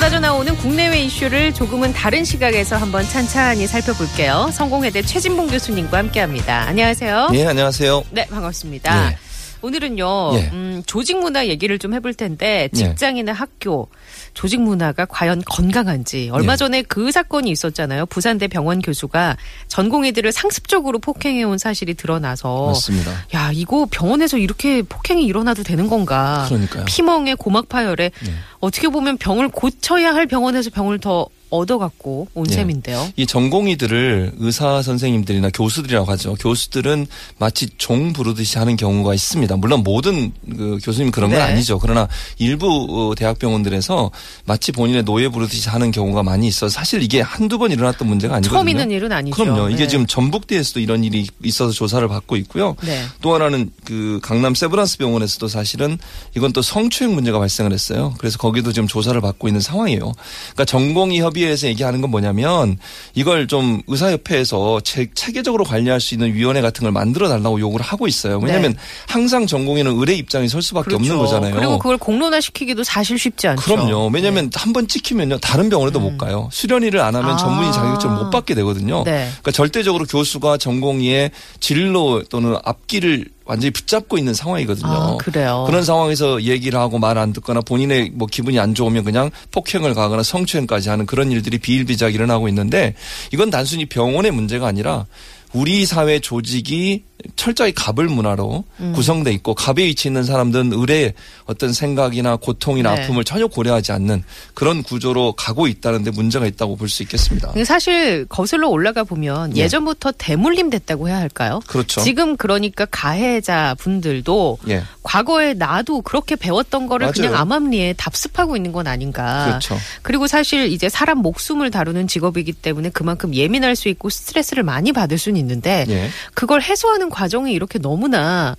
쏟아져 나오는 국내외 이슈를 조금은 다른 시각에서 한번 찬찬히 살펴볼게요. 성공회대 최진봉 교수님과 함께합니다. 안녕하세요. 예, 안녕하세요. 네, 반갑습니다. 예. 오늘은요, 예. 음, 조직 문화 얘기를 좀 해볼 텐데, 직장이나 학교, 조직 문화가 과연 건강한지. 얼마 예. 전에 그 사건이 있었잖아요. 부산대 병원 교수가 전공의들을 상습적으로 폭행해온 사실이 드러나서. 맞습니다. 야, 이거 병원에서 이렇게 폭행이 일어나도 되는 건가. 그러니까요. 피멍에 고막 파열에 예. 어떻게 보면 병을 고쳐야 할 병원에서 병을 더 얻어갖고 온 예. 셈인데요. 이 전공의들을 의사 선생님들이나 교수들이라고 하죠. 교수들은 마치 종 부르듯이 하는 경우가 있습니다. 물론 모든 그 교수님 그런 건 네. 아니죠. 그러나 일부 어, 대학병원들에서 마치 본인의 노예 부르듯이 하는 경우가 많이 있어. 서 사실 이게 한두 번 일어났던 문제가 아니거든요. 처음 있는 일은 아니죠. 그럼요. 이게 네. 지금 전북대에서도 이런 일이 있어서 조사를 받고 있고요. 네. 또 하나는 그 강남 세브란스 병원에서도 사실은 이건 또 성추행 문제가 발생을 했어요. 그래서 거기도 지금 조사를 받고 있는 상황이에요. 그러니까 전공의 협의회에서 얘기하는 건 뭐냐면 이걸 좀 의사협회에서 체, 체계적으로 관리할 수 있는 위원회 같은 걸 만들어 달라고 요구를 하고 있어요. 왜냐하면 항상 전공의는 의뢰 입장에 설 수밖에 없는 네. 그렇죠. 거잖아요. 그리고 그걸 공론화시키기도 사실 쉽지 않죠. 그럼요. 왜냐하면 네. 한번 찍히면요 다른 병원에도 못 가요. 수련의를 안 하면 아. 전문의 자격증 못 받게 되거든요. 네. 그러니까 절대적으로 교수가 전공의의 진로 또는 앞길을 완전히 붙잡고 있는 상황이거든요. 아, 그래요. 런 상황에서 얘기를 하고 말 안 듣거나 본인의 뭐 기분이 안 좋으면 그냥 폭행을 가거나 성추행까지 하는 그런 일들이 비일비재하게 일어나고 있는데 이건 단순히 병원의 문제가 아니라 우리 사회 조직이 철저히 갑을 문화로 음. 구성돼 있고 갑에 위치 있는 사람들은 의뢰 어떤 생각이나 고통이나 네. 아픔을 전혀 고려하지 않는 그런 구조로 가고 있다는데 문제가 있다고 볼 수 있겠습니다. 사실 거슬러 올라가 보면 예. 예전부터 대물림 됐다고 해야 할까요? 그렇죠. 지금 그러니까 가해자 분들도 예. 과거에 나도 그렇게 배웠던 거를 맞아요. 그냥 암암리에 답습하고 있는 건 아닌가. 그렇죠. 그리고 사실 이제 사람 목숨을 다루는 직업이기 때문에 그만큼 예민할 수 있고 스트레스를 많이 받을 수는 있는데 예. 그걸 해소하는 과정이 이렇게 너무나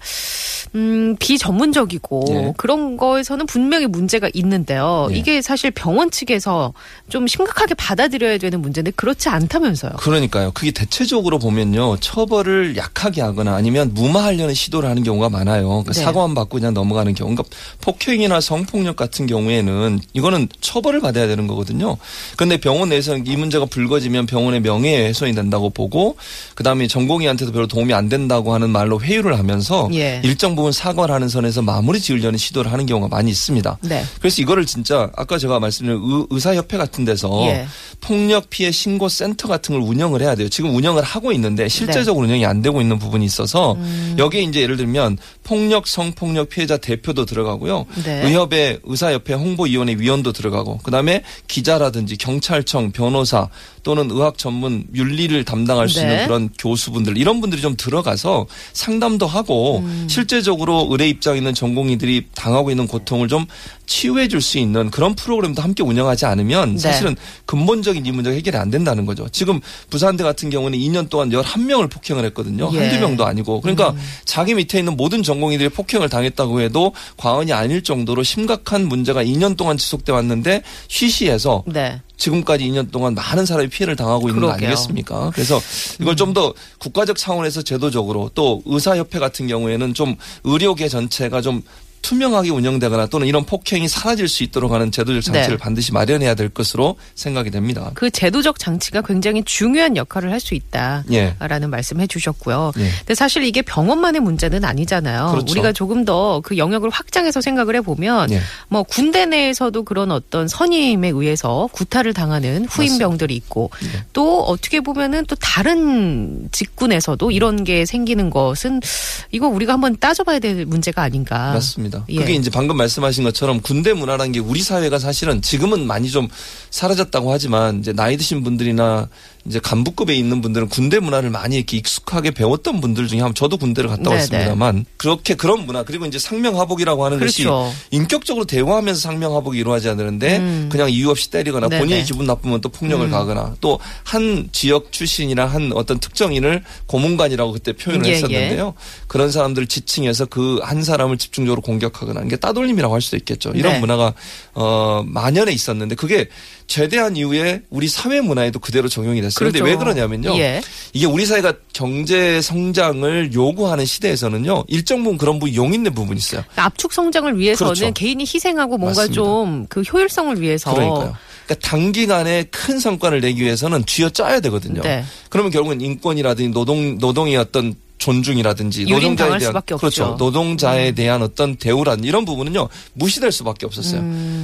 음, 비전문적이고 예. 그런 거에서는 분명히 문제가 있는데요. 예. 이게 사실 병원 측에서 좀 심각하게 받아들여야 되는 문제인데 그렇지 않다면서요. 그러니까요. 그게 대체적으로 보면요. 처벌을 약하게 하거나 아니면 무마하려는 시도를 하는 경우가 많아요. 그러니까 네. 사과만 받고 그냥 넘어가는 경우. 그러니까 폭행이나 성폭력 같은 경우에는 이거는 처벌을 받아야 되는 거거든요. 그런데 병원 내에서는 이 문제가 불거지면 병원의 명예 훼손이 된다고 보고 그다음에 전공의한테도 별로 도움이 안 된다고 하는 말로 회유를 하면서 예. 일정 부분 사과를 하는 선에서 마무리 지으려는 시도를 하는 경우가 많이 있습니다. 네. 그래서 이거를 진짜 아까 제가 말씀드린 의, 의사협회 같은 데서 예. 폭력 피해 신고 센터 같은 걸 운영을 해야 돼요. 지금 운영을 하고 있는데 실제적으로 네. 운영이 안 되고 있는 부분이 있어서 음. 여기에 이제 예를 들면 폭력 성폭력 피해자 대표도 들어가고요. 네. 의협의 의사협회 홍보위원회 위원도 들어가고 그다음에 기자라든지 경찰청 변호사 또는 의학 전문 윤리를 담당할 수 네. 있는 그런 교수분들 이런 분들이 좀 들어가서 상담도 하고 음. 실제적으로 의뢰 입장에 있는 전공의들이 당하고 있는 고통을 좀 치유해 줄 수 있는 그런 프로그램도 함께 운영하지 않으면 네. 사실은 근본적인 이 문제가 해결이 안 된다는 거죠. 지금 부산대 같은 경우는 2년 동안 11명을 폭행을 했거든요. 예. 한두 명도 아니고. 그러니까 자기 밑에 있는 모든 전공의들이 폭행을 당했다고 해도 과언이 아닐 정도로 심각한 문제가 2년 동안 지속돼 왔는데 쉬쉬해서 네. 지금까지 2년 동안 많은 사람이 피해를 당하고 있는 거 그러게요. 아니겠습니까? 그래서 이걸 좀더 국가적 차원에서 제도적으로 또 의사협회 같은 경우에는 좀 의료계 전체가 좀 투명하게 운영되거나 또는 이런 폭행이 사라질 수 있도록 하는 제도적 장치를 네. 반드시 마련해야 될 것으로 생각이 됩니다. 그 제도적 장치가 굉장히 중요한 역할을 할 수 있다. 예. 라는 말씀 해 주셨고요. 예. 근데 사실 이게 병원만의 문제는 아니잖아요. 그렇죠. 우리가 조금 더 그 영역을 확장해서 생각을 해보면 예. 뭐 군대 내에서도 그런 어떤 선임에 의해서 구타를 당하는 후임병들이 있고 예. 또 어떻게 보면은 또 다른 직군에서도 이런 게 생기는 것은 이거 우리가 한번 따져봐야 될 문제가 아닌가. 맞습니다. 예. 그게 이제 방금 말씀하신 것처럼 군대 문화라는 게 우리 사회가 사실은 지금은 많이 좀 사라졌다고 하지만 이제 나이 드신 분들이나 이제 간부급에 있는 분들은 군대 문화를 많이 이렇게 익숙하게 배웠던 분들 중에 한 저도 군대를 갔다 네네. 왔습니다만 그렇게 그런 문화 그리고 이제 상명하복이라고 하는 그렇죠. 것이 인격적으로 대화하면서 상명하복이 이루어지지 않는데 음. 그냥 이유 없이 때리거나 네네. 본인이 기분 나쁘면 또 폭력을 음. 가거나 또 한 지역 출신이나 한 어떤 특정인을 고문관이라고 그때 표현을 예, 했었는데요. 그런 사람들을 지칭해서 그 한 사람을 집중적으로 공격하거나 하는 게 따돌림이라고 할 수도 있겠죠. 이런 네. 문화가 어 만연해 있었는데 그게 제대한 이후에 우리 사회 문화에도 그대로 적용이 됐어요. 그런데 그렇죠. 왜 그러냐면요. 예. 이게 우리 사회가 경제 성장을 요구하는 시대에서는요. 일정 부분 그런 부분 용인된 부분이 있어요. 압축 성장을 위해서는 그렇죠. 개인이 희생하고 뭔가. 좀 그 효율성을 위해서 그러니까요. 그러니까 단기간에 큰 성과를 내기 위해서는 쥐어짜야 되거든요. 네. 그러면 결국은 인권이라든지 노동 노동의 어떤 존중이라든지 노동자에 대한. 그렇죠. 노동자에 대한 어떤 대우란 이런 부분은요 무시될 수밖에 없었어요.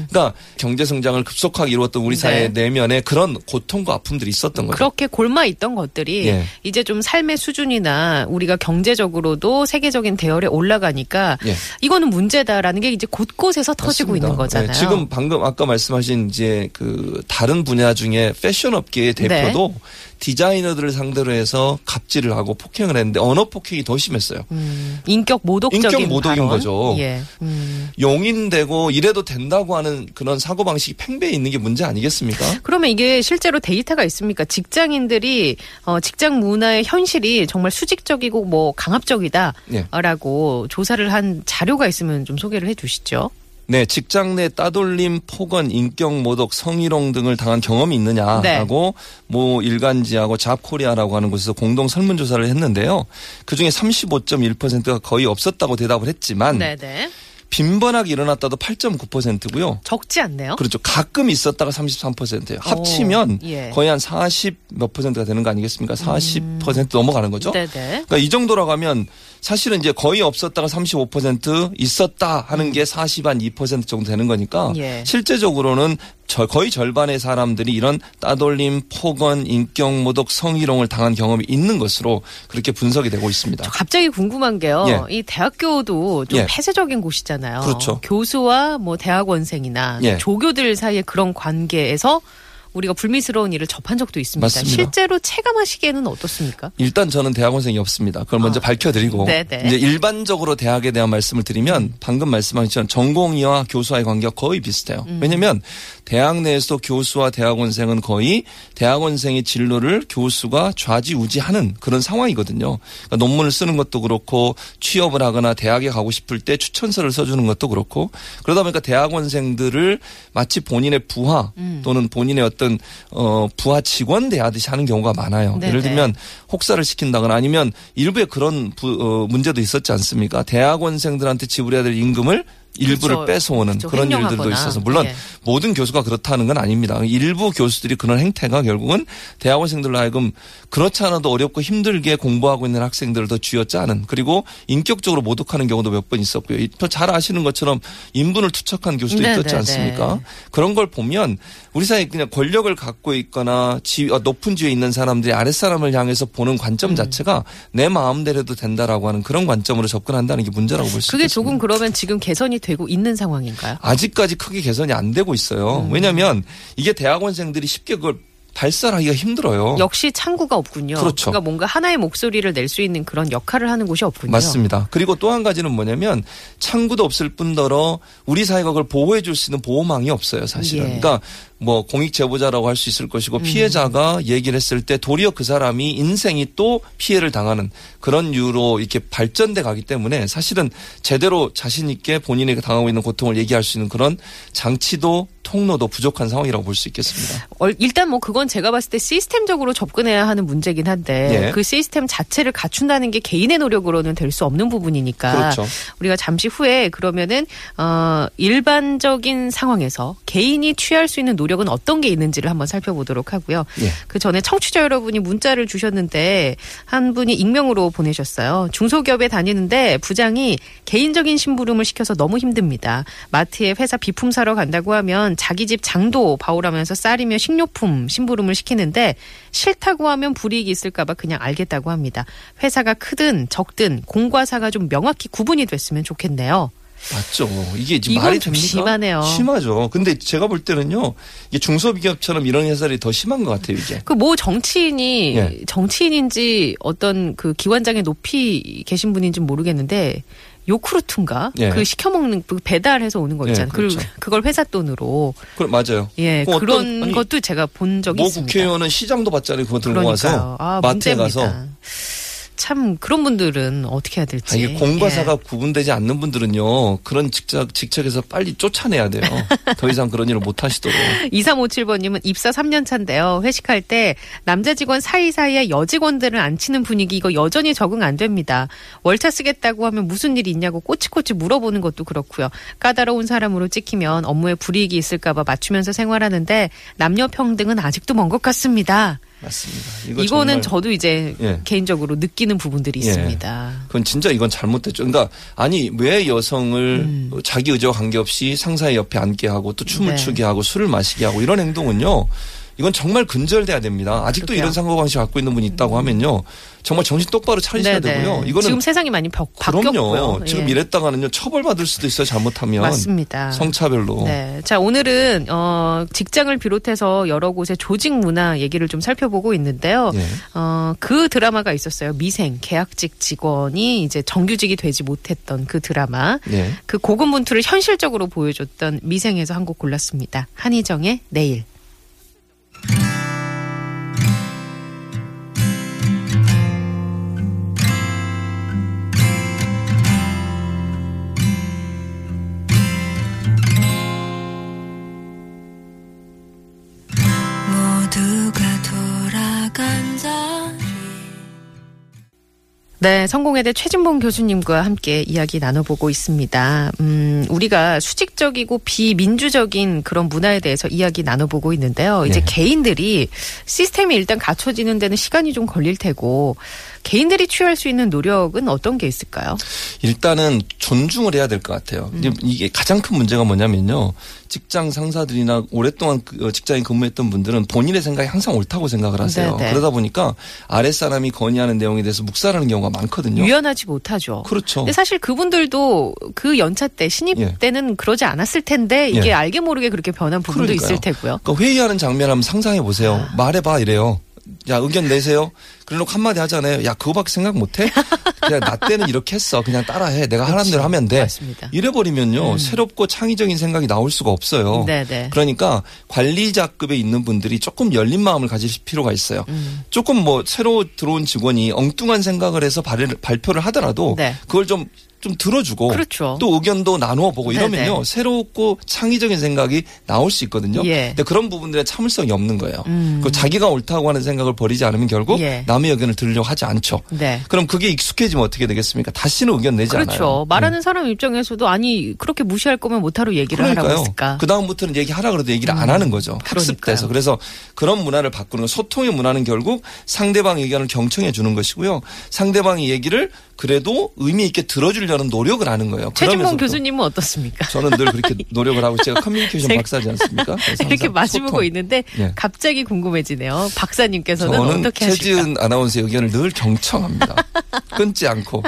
그러니까 경제 성장을 급속하게 이루었던 우리 사회 음. 네. 내면에 그런 고통과 아픔들이 있었던 거죠. 그렇게 골마 있던 것들이 예. 이제 좀 삶의 수준이나 우리가 경제적으로도 세계적인 대열에 올라가니까 예. 이거는 문제다라는 게 이제 곳곳에서 터지고 맞습니다. 있는 거잖아요. 네, 지금 방금 아까 말씀하신 이제 그 다른 분야 중에 패션 업계의 네. 대표도 디자이너들을 상대로 해서 갑질을 하고 폭행을 했는데 언어 폭행이 더 심했어요. 음, 인격 모독적인 인격 모독인 발언. 거죠. 예. 음. 용인되고 이래도 된다고 하는 그런 사고 방식이 팽배해 있는 게 문제 아니겠습니까? 그러면 이게 실제로 데이터가 있습니까? 직장인들이 어, 직장 문화의 현실이 정말 수직적이고 뭐 강압적이다라고 예. 조사를 한 자료가 있으면 좀 소개를 해주시죠. 네, 직장 내 따돌림, 폭언, 인격 모독, 성희롱 등을 당한 경험이 네. 있느냐라고 모 일간지하고 잡코리아라고 하는 곳에서 공동 설문 조사를 했는데요. 그중에 35.1%가 거의 없었다고 대답을 했지만 네네. 빈번하게 일어났다도 8.9%고요. 적지 않네요. 그렇죠. 가끔 있었다가 33%예요. 합치면 예. 거의 한 40 몇 퍼센트가 되는 거 아니겠습니까? 40% 넘어가는 거죠. 네네. 그러니까 이 정도라고 하면 사실은 이제 거의 없었다가 35% 있었다 하는 게 40한 2% 정도 되는 거니까 예. 실제적으로는 저 거의 절반의 사람들이 이런 따돌림, 폭언, 인격 모독, 성희롱을 당한 경험이 있는 것으로 그렇게 분석이 되고 있습니다. 저 갑자기 궁금한 게요. 예. 이 대학교도 좀 예. 폐쇄적인 곳이잖아요. 그렇죠. 교수와 뭐 대학원생이나 예. 조교들 사이의 그런 관계에서 우리가 불미스러운 일을 접한 적도 있습니다. 맞습니다. 실제로 체감하시기에는 어떻습니까? 일단 저는 대학원생이 없습니다. 그걸 먼저 아. 밝혀드리고 네네. 이제 일반적으로 대학에 대한 말씀을 드리면 방금 말씀하신 것처럼 전공의와 교수와의 관계가 거의 비슷해요. 음. 왜냐하면 대학 내에서도 교수와 대학원생은 거의 대학원생의 진로를 교수가 좌지우지하는 그런 상황이거든요. 그러니까 논문을 쓰는 것도 그렇고 취업을 하거나 대학에 가고 싶을 때 추천서를 써주는 것도 그렇고 그러다 보니까 대학원생들을 마치 본인의 부하 음. 또는 본인의 어떤 어 부하 직원 대하듯이 하는 경우가 많아요. 네네. 예를 들면 혹사를 시킨다거나 아니면 일부에 그런 부, 어, 문제도 있었지 않습니까? 대학원생들한테 지불해야 될 임금을 일부를 그렇죠. 뺏어오는 그렇죠. 그런 일들도 횡령하거나. 있어서 물론 예. 모든 교수가 그렇다는 건 아닙니다. 일부 교수들이 그런 행태가 결국은 대학원생들로 하여금 그렇지 않아도 어렵고 힘들게 공부하고 있는 학생들을 더 쥐어짜는 그리고 인격적으로 모독하는 경우도 몇 번 있었고요. 이- 또잘 아시는 것처럼 인분을 투척한 교수도 네, 있었지 네, 않습니까? 네. 그런 걸 보면 우리 사회 그냥 권력을 갖고 있거나 지, 어, 높은 지위에 있는 사람들이 아랫사람을 향해서 보는 음. 관점 자체가 내 마음대로도 된다라고 하는 그런 관점으로 접근한다는 게 문제라고 볼 수 있습니다. 그게 조금 그러면 지금 개선이 되고 있는 상황인가요? 아직까지 크게 개선이 안 되고 있어요. 음. 왜냐하면 이게 대학원생들이 쉽게 그걸 발설하기가 힘들어요. 역시 창구가 없군요. 그렇죠. 러니까 뭔가 하나의 목소리를 낼 수 있는 그런 역할을 하는 곳이 없군요. 맞습니다. 그리고 또 한 가지는 뭐냐면 창구도 없을 뿐더러 우리 사회가 그걸 보호해 줄 수 있는 보호망이 없어요, 사실은. 예. 음. 그러니까 뭐 공익 제보자라고 할 수 있을 것이고 피해자가 얘기를 했을 때 도리어 그 사람이 인생이 또 피해를 당하는 그런 이유로 이렇게 발전돼 가기 때문에 사실은 제대로 자신 있게 본인이 당하고 있는 고통을 얘기할 수 있는 그런 장치도 통로도 부족한 상황이라고 볼 수 있겠습니다. 어, 일단 뭐 그건 제가 봤을 때 시스템적으로 접근해야 하는 문제긴 한데 예. 그 시스템 자체를 갖춘다는 게 개인의 노력으로는 될 수 없는 부분이니까 그렇죠. 우리가 잠시 후에 그러면은 어 일반적인 상황에서 개인이 취할 수 있는 노력 은 어떤 게 있는지를 한번 살펴보도록 하고요. 예. 그 전에 청취자 여러분이 문자를 주셨는데 한 분이 익명으로 보내셨어요. 중소기업에 다니는데 부장이 개인적인 심부름을 시켜서 너무 힘듭니다. 마트에 회사 비품 사러 간다고 하면 자기 집 장도 봐오라면서 쌀이며 식료품 심부름을 시키는데 싫다고 하면 불이익이 있을까봐 그냥 알겠다고 합니다. 회사가 크든 적든 공과 사가 좀 명확히 구분이 됐으면 좋겠네요. 맞죠. 이게 지금 말이 좀 됩니까? 심하네요. 심하죠. 근데 제가 볼 때는요, 이게 중소기업처럼 이런 회사들이 더 심한 것 같아요, 이게. 그 뭐 정치인이 예. 정치인인지 어떤 그 기관장에 높이 계신 분인지 는 모르겠는데 요크루트인가 예. 그 시켜 먹는 그 배달해서 오는 거 예, 있잖아요. 그리고 그렇죠. 그걸 회사 돈으로 그 맞아요. 예그 어떤- 그런 아니, 것도 제가 본 적이 모 있습니다. 국회의원은 시장도 받잖아요. 그거 들고 와서 그러니까요. 아, 마트에 문제입니다. 가서 참 그런 분들은 어떻게 해야 될지. 아, 이게 공과 사가 예. 구분되지 않는 분들은요 그런 직책 직책에서 빨리 쫓아내야 돼요. 더 이상 그런 일을 못 하시도록. 2357번 님은 입사 3년 차인데요. 회식할 때 남자 직원 사이사이에 여직원들을 앉히는 분위기 이거 여전히 적응 안 됩니다. 월차 쓰겠다고 하면 무슨 일이 있냐고 꼬치꼬치 물어보는 것도 그렇고요. 까다로운 사람으로 찍히면 업무에 불이익이 있을까 봐 맞추면서 생활하는데 남녀 평등은 아직도 먼 것 같습니다. 맞습니다. 이거 정말 저도 이제 예. 개인적으로 느끼는 부분들이 예. 있습니다. 그건 진짜 이건 잘못됐죠. 그러니까 아니 왜 여성을 음. 자기 의지와 관계없이 상사의 옆에 앉게 하고 또 춤을 네. 추게 하고 술을 마시게 하고 이런 행동은요. 이건 정말 근절돼야 됩니다. 아직도 그러게요. 이런 사고방식 갖고 있는 분이 있다고 하면요. 정말 정신 똑바로 차리셔야 네네. 되고요. 이거는 지금 세상이 많이 바, 그럼요. 바뀌었고요. 지금 예. 이랬다가는요 처벌받을 수도 있어요. 잘못하면 맞습니다. 성차별로. 네. 자, 오늘은, 어, 직장을 비롯해서 여러 곳의 조직 문화 얘기를 좀 살펴보고 있는데요. 예. 어, 그 드라마가 있었어요. 미생, 계약직 직원이 이제 정규직이 되지 못했던 그 드라마. 예. 그 고군분투를 현실적으로 보여줬던 미생에서 한 곡 골랐습니다. 한희정의 내일. 네, 성공회대 최진봉 교수님과 함께 이야기 나눠보고 있습니다. 음, 우리가 수직적이고 비민주적인 그런 문화에 대해서 이야기 나눠보고 있는데요. 이제 네. 개인들이 시스템이 일단 갖춰지는 데는 시간이 좀 걸릴 테고, 개인들이 취할 수 있는 노력은 어떤 게 있을까요? 일단은 존중을 해야 될 것 같아요. 음. 이게 가장 큰 문제가 뭐냐면요. 직장 상사들이나 오랫동안 그, 어, 직장에 근무했던 분들은 본인의 생각이 항상 옳다고 생각을 하세요. 네네. 그러다 보니까 아랫사람이 건의하는 내용에 대해서 묵살하는 경우가 많거든요. 유연하지 못하죠. 그렇죠. 근데 사실 그분들도 그 연차 때 신입 예. 때는 그러지 않았을 텐데 이게 예. 알게 모르게 그렇게 변한 부분도 그러니까요. 있을 테고요. 그러니까 회의하는 장면 한번 상상해 보세요. 아. 말해봐 이래요. 야 의견 내세요. 그래놓고 한마디 하잖아요. 야 그거밖에 생각 못해? 그냥 나 때는 이렇게 했어. 그냥 따라해. 내가 하라는 대로 하면 돼. 맞습니다. 이래버리면요. 새롭고 창의적인 생각이 나올 수가 없어요. 음. 네네. 그러니까 관리자급에 있는 분들이 조금 열린 마음을 가질 필요가 있어요. 음. 조금 뭐 새로 들어온 직원이 엉뚱한 생각을 해서 발, 발표를 하더라도 네. 그걸 좀 좀 들어주고 그렇죠. 또 의견도 나누어 보고 이러면요 네네. 새롭고 창의적인 생각이 나올 수 있거든요. 예. 근데 그런 부분들에 참을성이 없는 거예요. 음. 그 자기가 옳다고 하는 생각을 버리지 않으면 결국 예. 남의 의견을 들으려고 하지 않죠. 네. 그럼 그게 익숙해지면 어떻게 되겠습니까? 다시는 의견 내지 그렇죠. 않아요. 말하는 사람 입장에서도 아니 그렇게 무시할 거면 못하러 얘기를 하라고 했을까. 그 다음부터는 얘기하라 그래도 얘기를 안 하는 거죠. 학습돼서. 그러니까요. 그래서 그런 문화를 바꾸는 거. 소통의 문화는 결국 상대방 의견을 경청해 주는 것이고요. 상대방의 얘기를 그래도 의미 있게 들어주려는 노력을 하는 거예요. 또 교수님은 어떻습니까? 저는 늘 그렇게 노력을 하고 제가 커뮤니케이션 박사지 않습니까? 이렇게 마주보고. 있는데 예. 갑자기 궁금해지네요. 박사님께서는 저는 어떻게 하실까? 최지은 아나운서의 의견을 늘 경청합니다. 끊지 않고.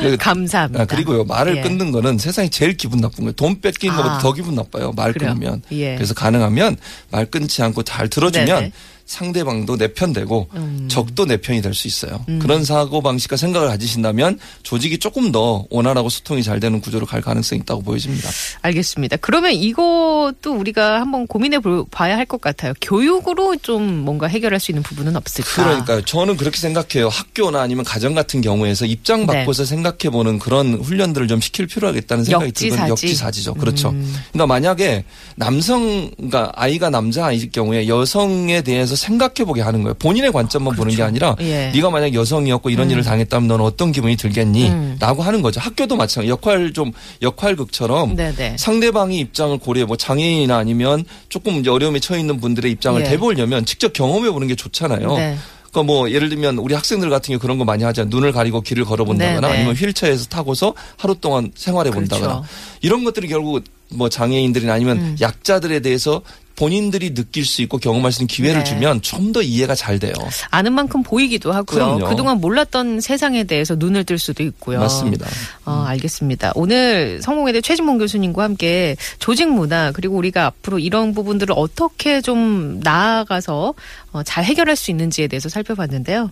그- 감사합니다. 아, 그리고요 말을 예. 끊는 거는 세상에 제일 기분 나쁜 거예요. 돈 뺏기는 아. 것보다 더 기분 나빠요. 말 그래요? 끊으면. 예. 그래서 가능하면 말 끊지 않고 잘 들어주면 네네. 상대방도 내 편 되고 음. 적도 내 편이 될 수 있어요. 그런 사고 방식과 생각을 가지신다면 조직이 조금 더 원활하고 소통이 잘 되는 구조로 갈 가능성이 있다고 보여집니다. 알겠습니다. 그러면 이것도 우리가 한번 고민해 볼- 봐야 할 것 같아요. 교육으로 좀 뭔가 해결할 수 있는 부분은 없을까? 그러니까요. 저는 그렇게 생각해요. 학교나 아니면 가정 같은 경우에서 입장 네. 바꿔서 생각해 보는 그런 훈련들을 좀 시킬 필요가 있다는 생각이. 들거든요. 역지사지죠. 그렇죠. 음. 그러니까 만약에 남성, 그러니까 아이가 남자 아이일 경우에 여성에 대해서 생각해 보게 하는 거예요. 본인의 관점만 보는 게 아니라 예. 네가 만약 여성이었고 이런 일을 당했다면 너는 어떤 기분이 들겠니? 음. 라고 하는 거죠. 학교도 마찬가지. 역할 좀 역할극처럼 네네. 상대방의 입장을 고려해 뭐 장애인이나 아니면 조금 이제 어려움에 처해 있는 분들의 입장을 예. 대보려면 직접 경험해 보는 게 좋잖아요. 네. 그러니까 뭐 예를 들면 우리 학생들 같은 경우 그런 거 많이 하잖아요. 눈을 가리고 길을 걸어본다거나 네네. 아니면 휠체어에서 타고서 하루 동안 생활해 본다거나 그렇죠. 이런 것들이 결국 뭐 장애인들이나 아니면 음. 약자들에 대해서 본인들이 느낄 수 있고 경험할 수 있는 기회를 네. 주면 좀 더 이해가 잘 돼요. 아는 만큼 보이기도 하고요. 그럼요. 그동안 몰랐던 세상에 대해서 눈을 뜰 수도 있고요. 맞습니다. 어, 알겠습니다. 오늘 성공회대 최진봉 교수님과 함께 조직 문화 그리고 우리가 앞으로 이런 부분들을 어떻게 좀 나아가서 어, 잘 해결할 수 있는지에 대해서 살펴봤는데요.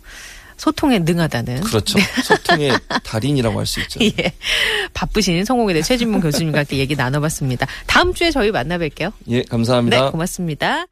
소통에 능하다는 그렇죠. 소통의 달인이라고 할 수 있죠. 예. 바쁘신 성공회대 최진봉 교수님과 함께 얘기 나눠봤습니다. 다음 주에 저희 만나 뵐게요. 예, 감사합니다. 네, 고맙습니다.